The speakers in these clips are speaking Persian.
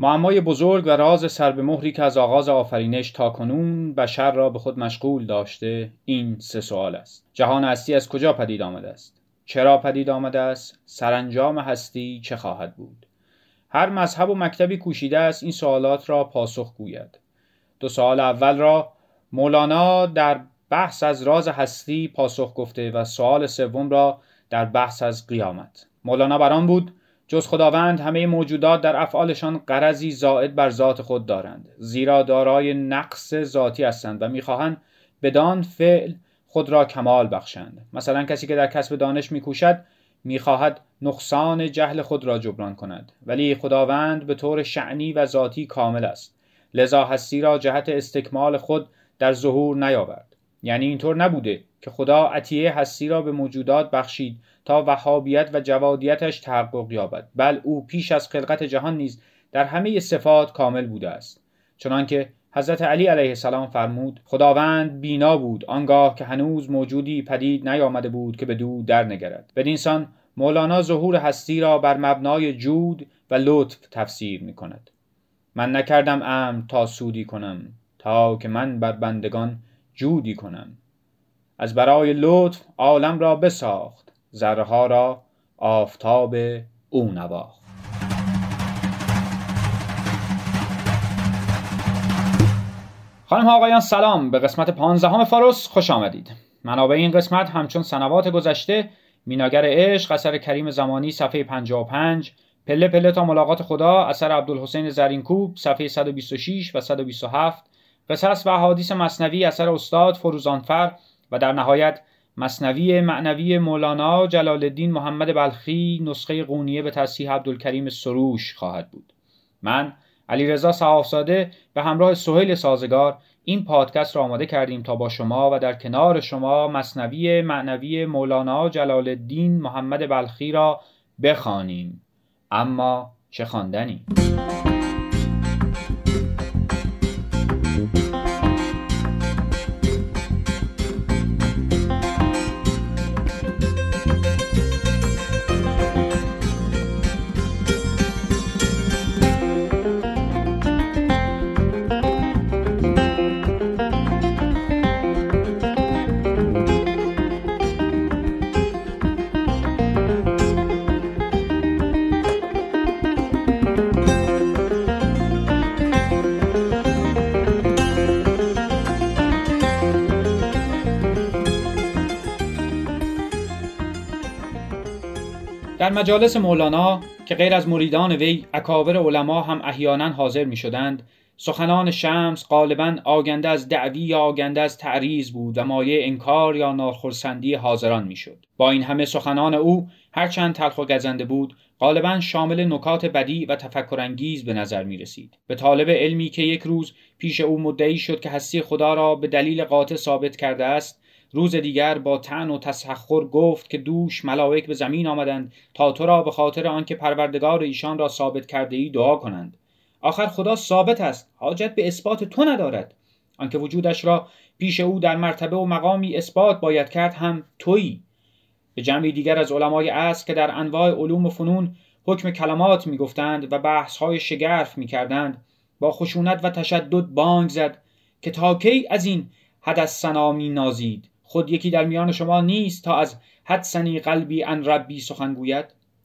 معمای بزرگ و راز سر به مهری که از آغاز آفرینش تا کنون بشر را به خود مشغول داشته این سه سوال است. جهان هستی از کجا پدید آمده است؟ چرا پدید آمده است؟ سرانجام هستی چه خواهد بود؟ هر مذهب و مکتبی کوشیده است این سوالات را پاسخ گوید. دو سوال اول را مولانا در بحث از راز هستی پاسخ گفته و سوال سوم را در بحث از قیامت. مولانا بران بود جز خداوند همه موجودات در افعالشان قرضی زائد بر ذات خود دارند زیرا دارای نقص ذاتی هستند و می‌خواهند بدان فعل خود را کمال بخشند. مثلا کسی که در کسب دانش میکوشد می‌خواهد نقصان جهل خود را جبران کند. ولی خداوند به طور شعنی و ذاتی کامل است. لذا هستی را جهت استکمال خود در ظهور نیاورد. یعنی اینطور نبوده که خدا عطیه هستی را به موجودات بخشید تا وهابیت و جوادیتش تحقق یابد. بل او پیش از خلقت جهان نیز در همه صفات کامل بوده است. چنانکه حضرت علی علیه السلام فرمود خداوند بینا بود آنگاه که هنوز موجودی پدید نیامده بود که به دو در نگرد. بدینسان مولانا ظهور هستی را بر مبنای جود و لطف تفسیر می کند من نکردم امر تا سودی کنم تا که من بر بندگان جودی کنم. از برای لطف عالم را بساخت ذره را آفتاب او نواخت. خانم ها آقایان سلام به قسمت پانزدهم فاروس خوش آمدید. منابع این قسمت همچون سنوات گذشته میناگر عشق اثر کریم زمانی صفحه 55 پله پله تا ملاقات خدا اثر عبدالحسین زرینکوب صفحه 126 و 127 قصص و احادیث مصنوی اثر استاد فروزانفر و در نهایت مصنوی معنوی مولانا جلال الدین محمد بلخی نسخه قونیه به تصحیح عبدالکریم سروش خواهد بود. من علیرضا صحافزاده به همراه سهیل سازگار این پادکست را آماده کردیم تا با شما و در کنار شما مصنوی معنوی مولانا جلال الدین محمد بلخی را بخوانیم. اما چه خواندنی؟ در مجالس مولانا که غیر از مریدان وی اکابر علما هم احیانا حاضر می شدند سخنان شمس غالبا آگنده از دعوی یا آگنده از تعریض بود و مایه انکار یا ناخرسندی حاضران می‌شد. با این همه سخنان او هرچند تلخ و گزنده بود غالبا شامل نکات بدی و تفکرانگیز به نظر می رسید به طالب علمی که یک روز پیش او مدعی شد که هستی خدا را به دلیل قاطع ثابت کرده است روز دیگر با تن و تسخر گفت که دوش ملائک به زمین آمدند تا تو را به خاطر آنکه پروردگار ایشان را ثابت کرده ای دعا کنند. آخر خدا ثابت است حاجت به اثبات تو ندارد. آنکه وجودش را پیش او در مرتبه و مقامی اثبات باید کرد هم تویی. به جمعی دیگر از علمای اصل که در انواع علوم و فنون حکم کلمات می‌گفتند و بحثهای شگرف می‌کردند با خشونت و تشدد بانگ زد که تا کی از این حدث سنا نازید خود یکی در میان شما نیست تا از حدسنی قلبی ان ربی سخن گوید؟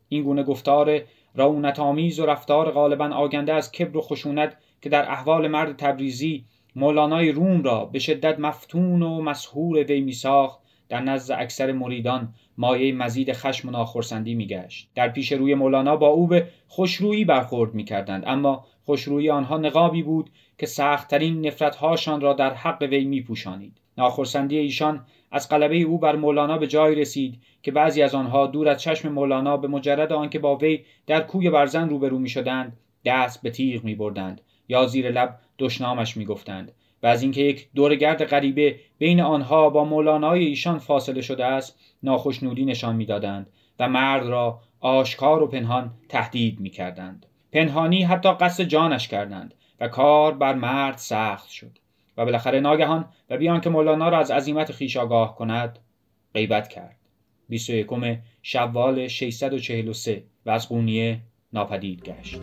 این گونه گفتار رونت آمیز و رفتار غالبا آگنده از کبر و خشونت که در احوال مرد تبریزی مولانای روم را به شدت مفتون و مسهور وی میساخت در نزد اکثر مریدان مایه مزید خشم و ناخرسندی میگشت. در پیش روی مولانا با او به خوشرویی برخورد می‌کردند اما خوشرویی آنها نقابی بود که سختترین نفرتهاشان را در حق وی میپوشانید. ناخرسندی ایشان از غلبه او بر مولانا به جای رسید که بعضی از آنها دور از چشم مولانا به مجرد آنکه با وی در کوی برزن روبرو می شدند دست به تیغ می بردند یا زیر لب دشنامش می گفتند و از اینکه یک دورگرد غریبه بین آنها با مولانای ایشان فاصله شده است ناخشنودی نشان می‌دادند و مرد را آشکار و پنهان تهدید می کردند. پنهانی حتی قصد جانش کردند و کار بر مرد سخت شد و بالاخره ناگهان و بیان که مولانا را از عظیمت خیش آگاه کند غیبت کرد. 21 شوال 643 و از قونیه ناپدید گشت.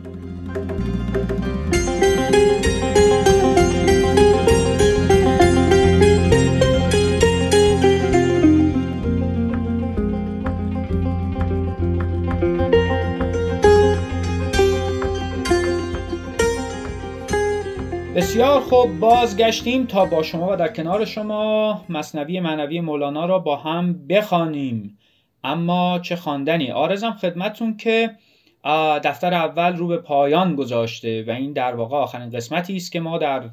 بسیار خوب بازگشتیم تا با شما و در کنار شما مصنوی معنوی مولانا را با هم بخوانیم. اما چه خواندنی؟ آرزم خدمتون که دفتر اول رو به پایان گذاشته و این در واقع آخرین قسمتی است که ما در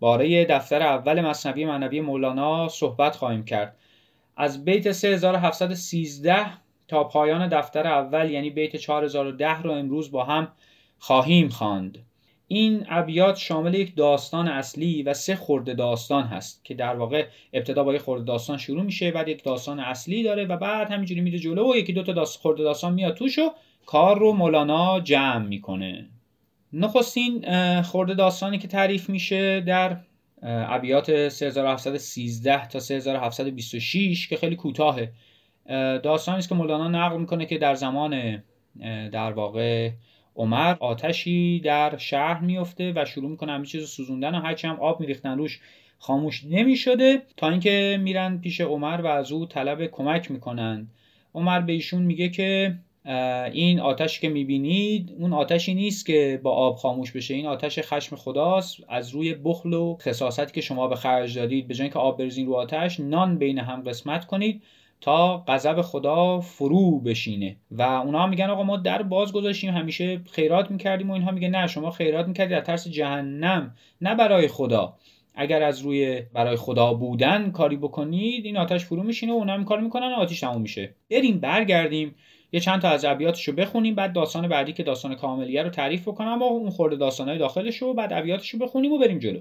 باره دفتر اول مصنوی معنوی مولانا صحبت خواهیم کرد. از بیت 3713 تا پایان دفتر اول یعنی بیت 4010 رو امروز با هم خواهیم خواند. این ابیات شامل یک داستان اصلی و سه خورده داستان هست که در واقع ابتدا با یک خورده داستان شروع میشه بعد یک داستان اصلی داره و بعد همینجوری میره جلو و یکی دو تا داست خورده داستان میاد توش و کار رو مولانا جمع می‌کنه. نخستین خورده داستانی که تعریف میشه در ابیات 3713 تا 3726 که خیلی کوتاهه. داستانی است که مولانا نقل می‌کنه که در زمان در واقع عمر آتشی در شهر میفته و شروع می‌کنه همه چیز سوزوندن و هرچی هم آب میریختن روش خاموش نمی‌شده. تا اینکه میرن پیش عمر و از او طلب کمک می‌کنن. عمر به ایشون میگه که این آتش که می‌بینید اون آتشی نیست که با آب خاموش بشه. این آتش خشم خداست. از روی بخل و خصاصتی که شما به خرج دادید به جای که آب بریزین رو آتش نان بین هم قسمت کنید. تا غضب خدا فرو بشینه. و اونا میگن آقا ما در باز گذاشتیم همیشه خیرات می‌کردیم و اینها میگه نه شما خیرات می‌کردید از ترس جهنم نه برای خدا. اگر از روی برای خدا بودن کاری بکنید این آتش فرو میشینه و اونا هم کار می‌کنن و آتیش تموم میشه. بریم برگردیم یه چند تا از ابیاتش رو بخونیم بعد داستان بعدی که داستان کاملیه رو تعریف بکنم با اون خورده داستانهای داخلش رو بعد ابیاتش رو بخونیم و بریم جلو.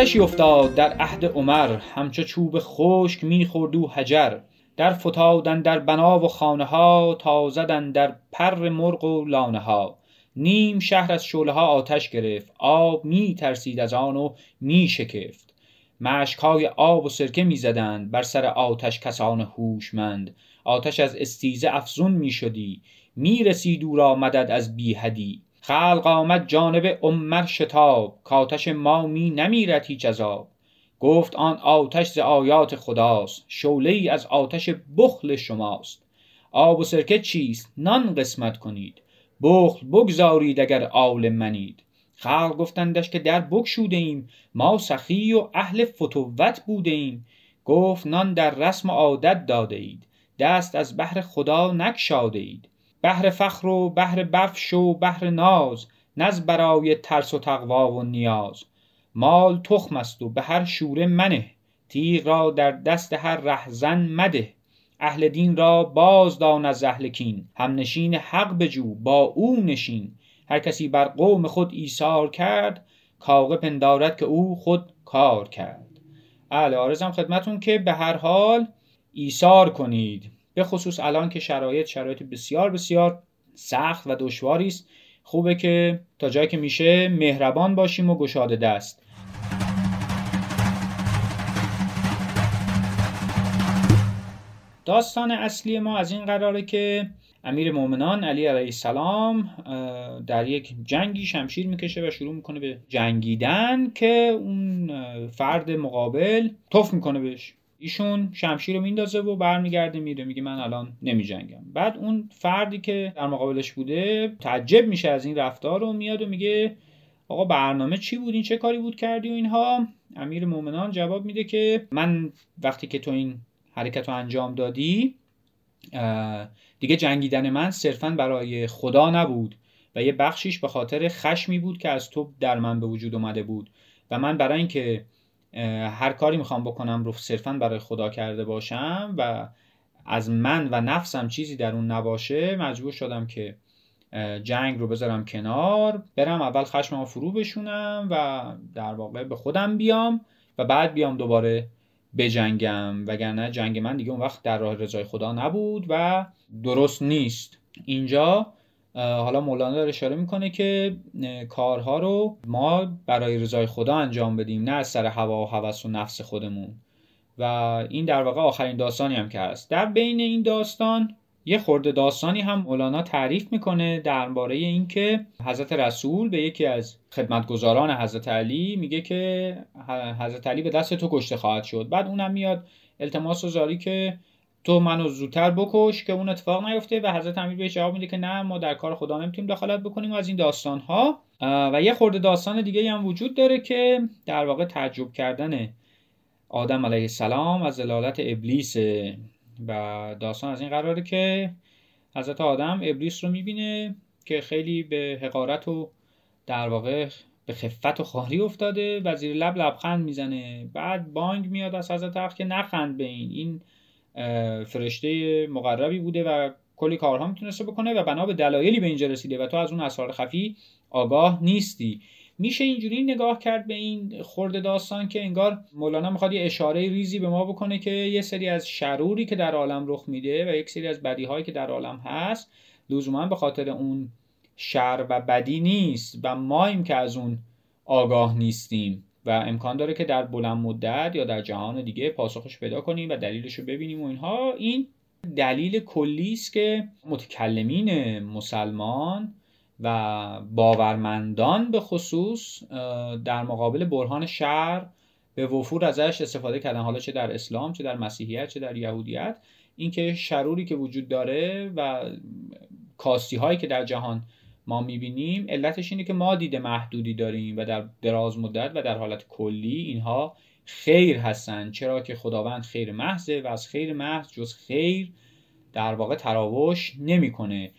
آتشی افتاد در عهد عمر همچو چوب خشک می‌خورد و حجر. در فتادن در بنا و خانه ها تا زدن در پر مرغ و لانه ها نیم شهر از شعله ها آتش گرفت آب می ترسید از آن و می شکفت های آب و سرکه می زدند بر سر آتش کسان هوشمند. آتش از استیزه افزون می شدی می رسید او را مدد از بیهدی خلق آمد جانب عمر شتاب کاتش ما می نمیرد هیچ عذاب. گفت آن آتش ز آیات خداست شعله ای از آتش بخل شماست. آب و سرکه چیست؟ نان قسمت کنید. بخل بگذارید اگر آل منید. خلق گفتندش که در بگشوده ایم. ما سخی و اهل فتوت بوده ایم. گفت نان در رسم و عادت داده اید. دست از بحر خدا نکشاده اید. بهر فخر و بهر بفش و بهر ناز نز برای ترس و تقوا و نیاز. مال تخم است و به هر شوره منه تیغ را در دست هر رهزن مده. اهل دین را باز دان از اهل کین هم نشین حق بجو با او نشین. هر کسی بر قوم خود ایثار کرد کاغه پندارد که او خود کار کرد. اهل آرزم خدمتون که به هر حال ایثار کنید. به خصوص الان که شرایط شرایط بسیار بسیار سخت و دشواری است. خوبه که تا جایی که میشه مهربان باشیم و گشاده دست. داستان اصلی ما از این قراره که امیر مؤمنان علی علیه السلام در یک جنگی شمشیر می‌کشه و شروع می‌کنه به جنگیدن که اون فرد مقابل توف می‌کنه بهش. ایشون شمشیر رو میندازه و برمیگرده میره میگه من الان نمیجنگم. بعد اون فردی که در مقابلش بوده تعجب میشه از این رفتار رو میاد و میگه آقا برنامه چی بود؟ این چه کاری بود کردی و اینها؟ امیر مومنان جواب میده که من وقتی که تو این حرکت رو انجام دادی دیگه جنگیدن من صرفا برای خدا نبود و یه بخشیش به خاطر خشمی بود که از تو در من به وجود اومده بود و من برای اینکه هر کاری می‌خوام بکنم رو صرفا برای خدا کرده باشم و از من و نفسم چیزی در اون نباشه مجبور شدم که جنگ رو بذارم کنار برم اول خشمم فرو بشونم و در واقع به خودم بیام و بعد بیام دوباره بجنگم. وگرنه جنگ من دیگه اون وقت در راه رضای خدا نبود و درست نیست. اینجا حالا مولانا داره اشاره می‌کنه که کارها رو ما برای رضای خدا انجام بدیم نه از سر هوا و هوس و نفس خودمون. و این در واقع آخرین داستانی هم که هست. در بین این داستان یه خورده داستانی هم مولانا تعریف می‌کنه درباره اینکه حضرت رسول به یکی از خدمتگزاران حضرت علی میگه که حضرت علی به دست تو کشته خواهد شد. بعد اونم میاد التماس و زاری که تو منو زودتر بکش که اون اتفاق نیفته و حضرت امیر بهش جواب میده که نه ما در کار خدا نمی‌تونیم دخالت بکنیم و از این داستان ها و یه خورده داستان دیگه هم وجود داره که در واقع تعجب کردن آدم علیه السلام از زلالت ابلیس. و داستان از این قراره که حضرت آدم ابلیس رو می‌بینه که خیلی به حقارت و در واقع به خفت و خاری افتاده و زیر لب لبخند می‌زنه. بعد بانگ میاد از حضرت که نخند به این. این فرشته مقربی بوده و کلی کارها می‌تونسته بکنه و بنا به دلایلی به اینجا رسیده و تو از اون اسرار خفی آگاه نیستی. میشه اینجوری نگاه کرد به این خورده داستان که انگار مولانا می‌خواد یه اشاره ریزی به ما بکنه که یه سری از شروری که در عالم رخ میده و یک سری از بدیهایی که در عالم هست لزوما به خاطر اون شر و بدی نیست و مایم که از اون آگاه نیستیم. و امکان داره که در بلند مدت یا در جهان دیگه پاسخش پیدا کنیم و دلیلش رو ببینیم و اینها. این دلیل کلی است که متکلمین مسلمان و باورمندان به خصوص در مقابل برهان شر به وفور ازش استفاده کردن. حالا چه در اسلام چه در مسیحیت چه در یهودیت. اینکه شروری که وجود داره و کاستی هایی که در جهان ما می‌بینیم علتش اینه که ما دید محدودی داریم و در دراز مدت و در حالت کلی اینها خیر هستن چرا که خداوند خیر محضه و از خیر محض جز خیر در واقع تراوش نمی‌کنه.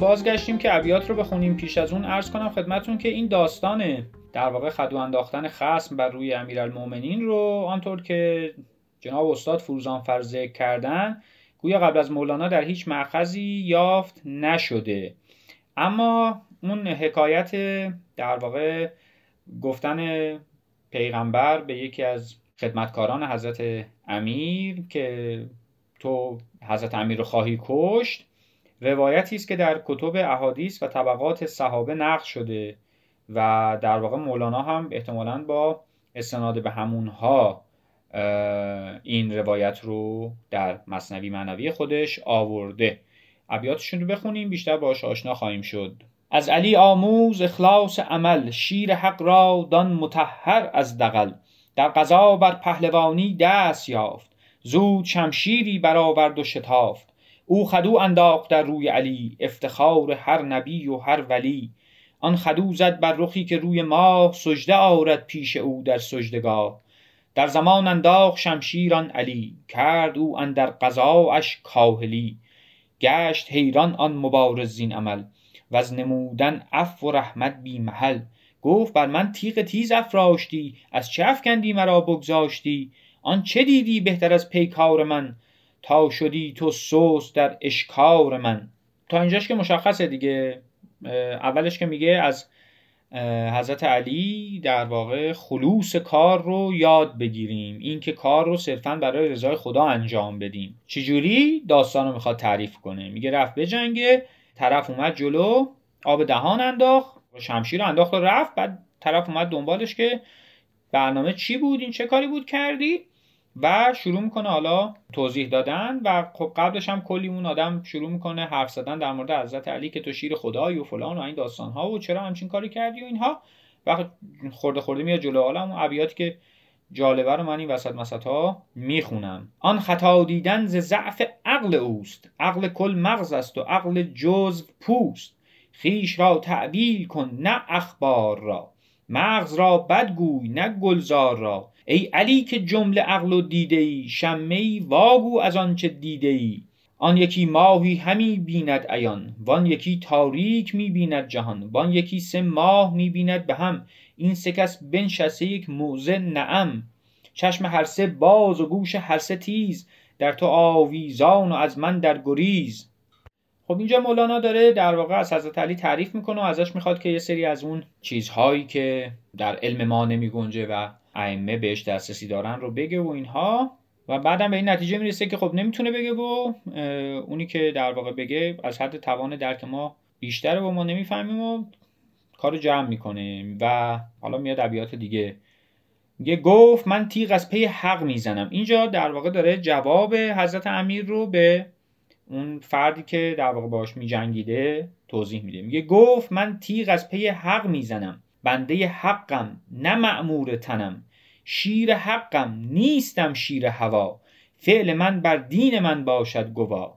بازگشتیم که ابیات رو بخونیم پیش از اون عرض کنم خدمتون که این داستان در واقع خدو انداختن خسم بر روی امیرالمؤمنین رو آنطور که جناب استاد فروزان ذکر کردن گویا قبل از مولانا در هیچ معخذی یافت نشده. اما اون حکایت در واقع گفتن پیغمبر به یکی از خدمتکاران حضرت امیر که تو حضرت امیر رو خواهی کشت روایتی است که در کتب احادیث و طبقات صحابه نقل شده و در واقع مولانا هم احتمالا با استناد به همونها این روایت رو در مصنوی معنوی خودش آورده. ابیاتشون رو بخونیم بیشتر باش آشنا خواهیم شد. از علی آموز اخلاص عمل شیر حق را دان متحر از دقل در قضا بر پهلوانی دست یافت زود شمشیری برآورد و شتافت. او خدو انداخت در روی علی افتخار هر نبی و هر ولی. آن خدو زد بر رخی که روی ماه سجده آرد پیش او در سجدگاه. در زمان انداخت شمشیران علی کرد او اندر قضاش کاهلی. گشت حیران آن مبارز زین عمل از نمودن اف و رحمت بی محل. گفت بر من تیغ تیز افراشتی از چه افکندی مرا بگذاشتی؟ آن چه دیدی بهتر از پیکار من؟ تا شدی تو سوس در اشکار من. تا اینجاش که مشخصه دیگه. اولش که میگه از حضرت علی در واقع خلوص کار رو یاد بگیریم. این که کار رو صرفا برای رضای خدا انجام بدیم. چجوری؟ داستان رو می‌خواد تعریف کنه. میگه رفت به جنگه طرف اومد جلو آب دهان انداخت شمشیر انداخت و رفت. بعد طرف اومد دنبالش که برنامه چی بود؟ این چه کاری بود؟ کردی؟ و شروع می‌کنه حالا توضیح دادن و خب قبلش هم کلی اون آدم شروع می‌کنه حرف زدن در مورد حضرت علی که تو شیر خدایی و فلان و این داستان ها و چرا همچین کاری کردی و اینها. و خورده خورده میاد جلو عالم اون ابیاتی که جالبه رو من این وسط مسط ها می‌خونم. آن خطا دیدن ز ضعف عقل اوست. عقل کل مغز است و عقل جزو پوست. خیش را تعبیل کن نه اخبار را. مغز را بدگوی نه گلزار را. ای علی که جمله عقل و دیده ای شمه ای واگو از آنچه دیده ای. آن یکی ماهی همی بیند عیان وان یکی تاریک می بیند جهان وان یکی سه ماه می بیند به هم. این سه کس بنشسته یک موزه نعم. چشم هر سه باز و گوش هر سه تیز. در تو آویزان و از من در گریز. خب اینجا مولانا داره در واقع از حضرت علی تعریف می‌کنه و ازش می‌خواد که یه سری از اون چیزهایی که در علم ما نمی گنجه و ائمه بهش دسترسی دارن رو بگه و اینها و بعدم به این نتیجه می‌رسه که خب نمی‌تونه بگه و اونی که در واقع بگه از حد توان درک ما بیشتره و ما نمی‌فهمیم و کارو جمع می‌کنه و حالا میاد ابیات دیگه. میگه گفت من تیغ از پی حق می‌زنم. اینجا در واقع داره جواب حضرت امیر رو به اون فردی که در واقع باش میجنگیده توضیح میده. میگه گفت من تیغ از پی حق می‌زنم. بنده حقم نه معمور تنم. شیر حقم نیستم شیر هوا. فعل من بر دین من باشد گوا.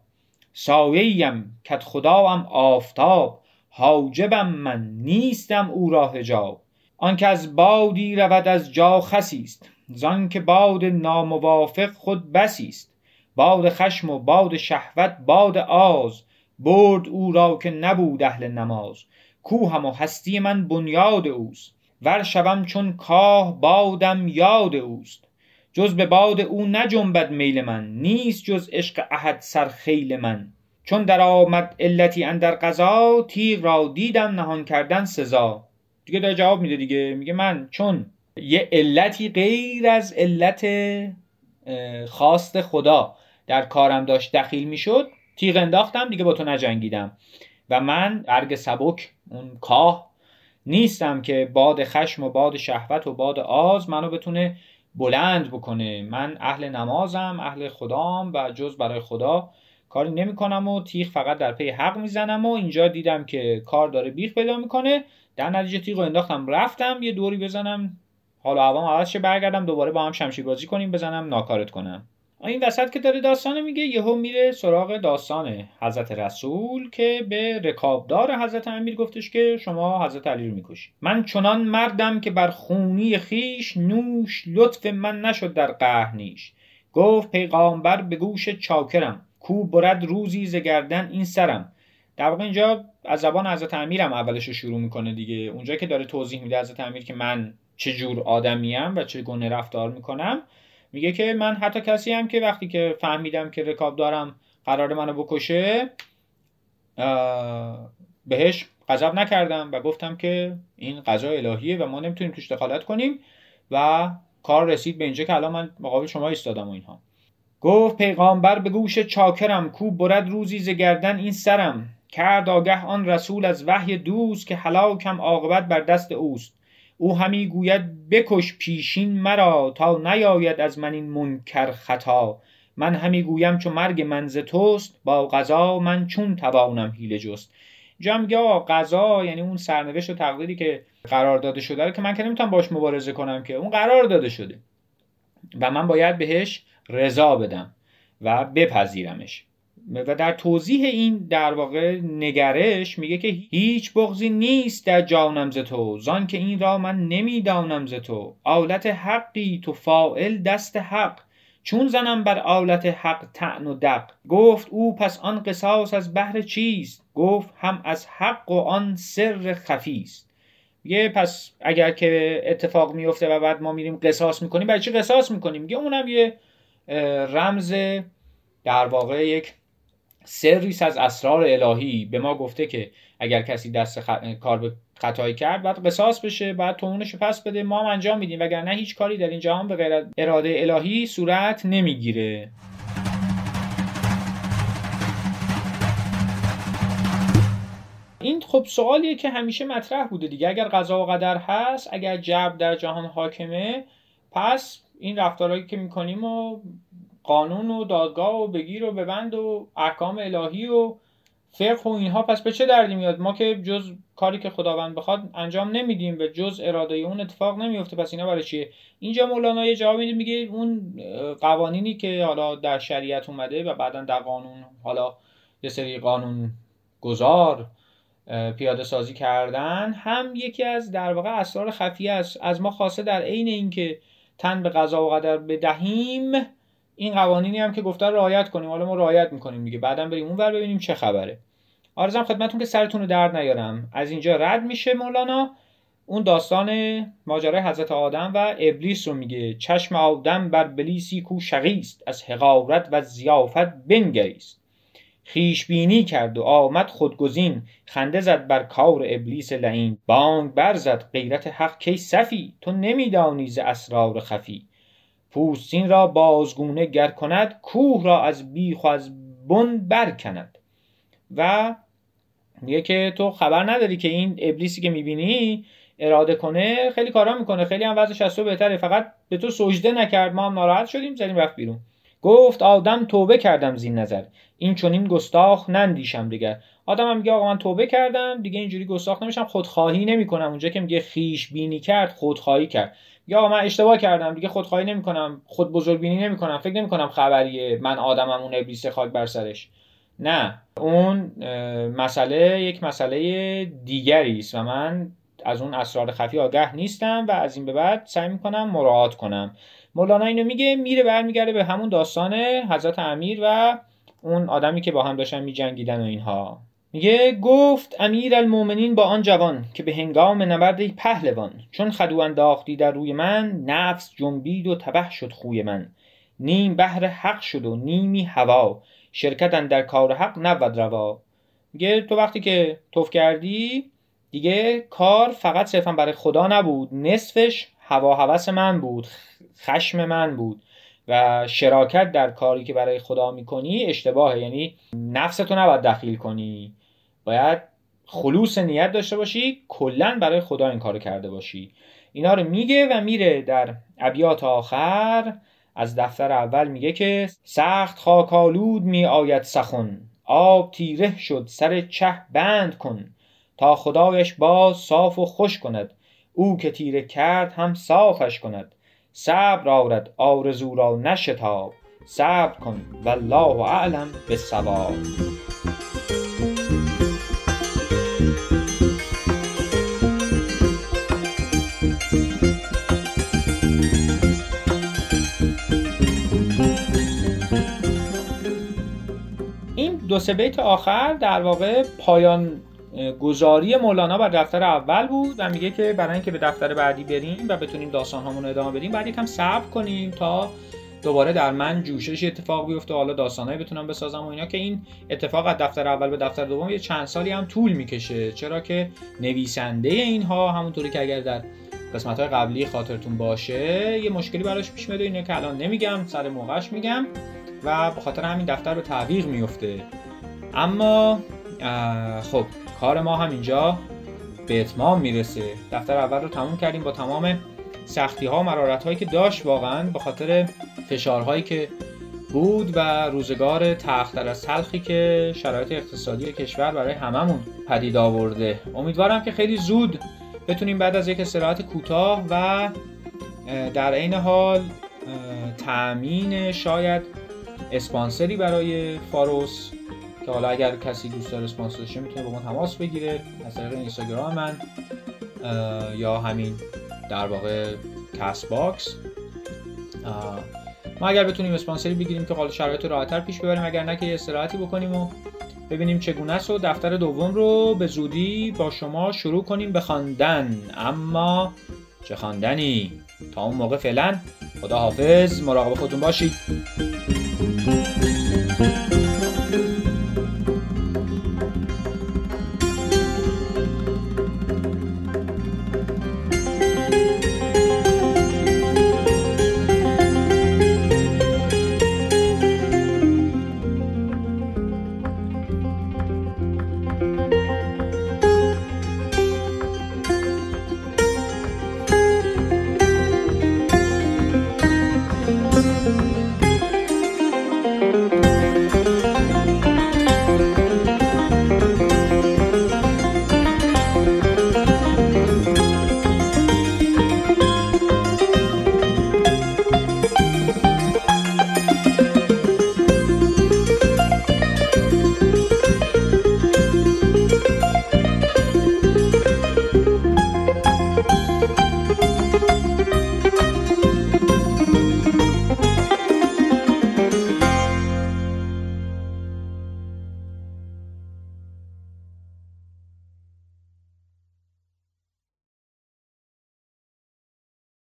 سایهیم کت خداام آفتاب. حاجبم من نیستم او را حجاب. آنکه از بادی رود از جا خسی است. زان که باد ناموافق خود بسی است. باد خشم و باد شهوت باد آز. برد او را که نبود اهل نماز. کوهم و هستی من بنیاد اوست. ور شوم چون کاه بادم یاد اوست. جز به باد او نجنبد میل من نیست جز عشق احد سر خیل من. چون در آمد علتی اندر قضا تیغ را دیدم نهان کردن سزا. دیگه داره جواب میده دیگه میگه من چون یه علتی غیر از علت خواست خدا در کارم داشت دخیل می‌شد تیغ انداختم دیگه با تو نجنگیدم. و من ارگ سبک اون کاه نیستم که باد خشم و باد شهوت و باد آز منو بتونه بلند بکنه. من اهل نمازم اهل خدام و جز برای خدا کاری نمی کنم و تیغ فقط در پی حق می‌زنم و اینجا دیدم که کار داره بیخ پیدا می‌کنه. در نتیجه تیغ انداختم رفتم یه دوری بزنم. حالا هوام عوض برگردم دوباره با هم شمشیر بازی کنیم بزنم ناکارت کنم. این وسط که داره داستان میگه یهو میره سراغ داستان حضرت رسول که به رکابدار حضرت امیر گفتش که شما حضرت علی رو می‌کشی من چنان مردم که بر خونی خیش نوش لطف من نشد در قهر نیش. گفت پیغامبر به گوش چاکرم کو برد روزی زگردن این سرم. در واقع اینجا از زبان حضرت امیرم اولش رو شروع می‌کنه دیگه. اونجا که داره توضیح میده حضرت امیر که من چه جور آدمیم و چه گونه رفتار می‌کنم میگه که من حتی کسی هم که وقتی که فهمیدم که رکاب دارم قرار منو بکشه بهش غضب نکردم و گفتم که این قضا الهیه و ما نمی‌تونیم توش دخالت کنیم و کار رسید به اینجا که الان من مقابل شما ایستادم و اینها. گفت پیغامبر به گوش چاکرم کو برد روزی زگردن این سرم. کرد آگه آن رسول از وحی دوست که هلاکم عاقبت بر دست اوست. او همی گوید بکش پیشین مرا تا نیاید از من این منکر خطا. من همی گویم چو مرگ منز توست با قضا من چون توانم هیله جست. جا میگه قضا یعنی اون سرنوشت و تقدیری که قرار داده شده رو که من که نمی‌تونم باش مبارزه کنم که اون قرار داده شده. و من باید بهش رضا بدم و بپذیرمش. و در توضیح این در واقع نگرش میگه که هیچ بغزی نیست در جانم ز تو زان که این را من نمی‌دانم ز تو. آلت حقی تو فائل دست حق. چون زنم بر آلت حق تعن و دق. گفت او پس آن قصاص از بهر چیست؟ گفت هم از حق و آن سر خفی است. یه پس اگر که اتفاق میفته و بعد ما میریم قصاص می‌کنیم برای چی قصاص می‌کنیم؟ میگه اونم یه رمز در واقع یک سریس از اسرار الهی به ما گفته که اگر کسی دست کار به خطایی کرد بعد قصاص بشه بعد تونش پس بده. ما هم انجام میدیم. وگرنه هیچ کاری در این جهان به غیر اراده الهی صورت نمی‌گیره. این خب سوالیه که همیشه مطرح بوده دیگه. اگر قضا و قدر هست اگر جبر در جهان حاکمه پس این رفتارهایی که می‌کنیم و قانون و دادگاه و بگیر و ببند و احکام الهی و فقه و اینها. پس به چه دردی میاد؟ ما که جز کاری که خداوند بخواد انجام نمیدیم. و جز اراده اون اتفاق نمیفته. پس اینا برای چیه؟ اینجا مولانا یه جواب میده میگه اون قوانینی که حالا در شریعت اومده و بعدا در قانون حالا یه سری قانون گذار پیاده سازی کردن. هم یکی از در واقع اسرار خفیه است. از ما خواسته در عین اینکه تن به قضا و قدر بدهیم این قوانینی هم که گفته رعایت کنیم. حالا ما رعایت می‌کنیم دیگه. بعدا بریم اونور ببینیم چه خبره. آرزم خدمتون که سرتون رو درد نیارم. از اینجا رد میشه مولانا. اون داستان ماجرای حضرت آدم و ابلیس رو میگه. چشم آدم بر بلیسی کو شقیست. از حقارت و زیافت بنگریست. خیش بینی کرد و آمد خودگزین. خنده زد بر کار ابلیس لعین. بانگ برزد غیرت حق کی صفی؟ تو نمیدانی ز اسرار خفی. پوستین را بازگونه گر کند کوه را از بیخ و از بن برکند. و میگه که تو خبر نداری که این ابلیسی که می‌بینی اراده کنه خیلی کارا می‌کنه. خیلی هم وضعش از تو بهتره. فقط به تو سجده نکرد. ما هم ناراحت شدیم. زدیم رفت بیرون. گفت آدم توبه کردم زین نظر. این چون این گستاخ نندیشم دیگر. آدم هم میگه آقا من توبه کردم دیگه اینجوری گستاخ نمیشم خودخواهی نمی‌کنم. اونجا که میگه خیش بینی کرد خودخواهی کرد. میگه آقا من اشتباه کردم دیگه خودخواهی نمی‌کنم خود بزرگ بینی نمی‌کنم فکر نمی‌کنم خبریه من آدمم اون ابلیس خاک بر سرش. نه اون مسئله یک مسئله دیگری است و من از اون اسرار خفی آگه نیستم و از این به بعد سعی می‌کنم مراعات کنم. مولانا اینو میگه میره برمیگرده به همون داستان حضرت امیر و اون آدمی که با هم داشتن میجنگیدن و اینها. میگه گفت امیر المومنین با آن جوان که به هنگام نبرد پهلوان چون خدو انداختی در روی من نفس جنبید و تبه شد خوی من. نیم بهر حق شد و نیمی هوا شرکت در کار حق نبود روا. میگه تو وقتی که توف کردی دیگه کار فقط صرفا برای خدا نبود نصفش هوا هوس من بود خشم من بود و شراکت در کاری که برای خدا می‌کنی اشتباهه یعنی نفستو نباید دخیل کنی. باید خلوص نیت داشته باشی کلا برای خدا این کارو کرده باشی. اینا رو میگه و میره در ابیات آخر از دفتر اول میگه که سخت خاکالود می آید سخن آب تیره شد سر چه بند کن تا خدایش باز صاف و خوش کند. او که تیره کرد هم صافش کند. صبر آرد آرزو را نشتاب. صبر کن والله اعلم بالصواب. سه بیت آخر در واقع پایان گذاری مولانا بر دفتر اول بود و میگه که برای اینکه به دفتر بعدی بریم و بتونیم داستان همون ادامه بدیم بعد یکم صبر کنیم تا دوباره در من جوشش اتفاق بیفته حالا داستانهایی بتونم بسازم و اینا که این اتفاق از دفتر اول به دفتر دوم یه چند سالی هم طول می‌کشه. چرا که نویسنده اینها همونطوری که اگر در قسمت های قبلی خاطرتون باشه یه مشکلی براش پیش میاد اینه که الان نمیگم سر موقعش میگم و به خاطر همین دفتر رو تعویق میفته. اما خب کار ما هم اینجا به اتمام می‌رسه. دفتر اول رو تموم کردیم با تمام سختی ها و مرارت هایی که داشت واقعا به خاطر فشارهایی که بود و روزگار تختر از تلخی که شرایط اقتصادی کشور برای هممون پدید آورده. امیدوارم که خیلی زود بتونیم بعد از یک استراحت کوتاه و در عین حال تأمین شاید اسپانسری برای فاروس که حالا اگر کسی دوست داره اسپانسر شه می‌تونه با ما تماس بگیره از طریق اینستاگرام من یا همین در واقع کست‌باکس. ما اگر بتونیم اسپانسری بگیریم که حالا شرایط راحتتر پیش ببریم اگر نه که استراحتی بکنیم و ببینیم چگونه است و دفتر دوم رو به زودی با شما شروع کنیم به خواندن. اما چه خواندنی؟ تا اون موقع فعلا خدا حافظ مراقب خودتون باشید.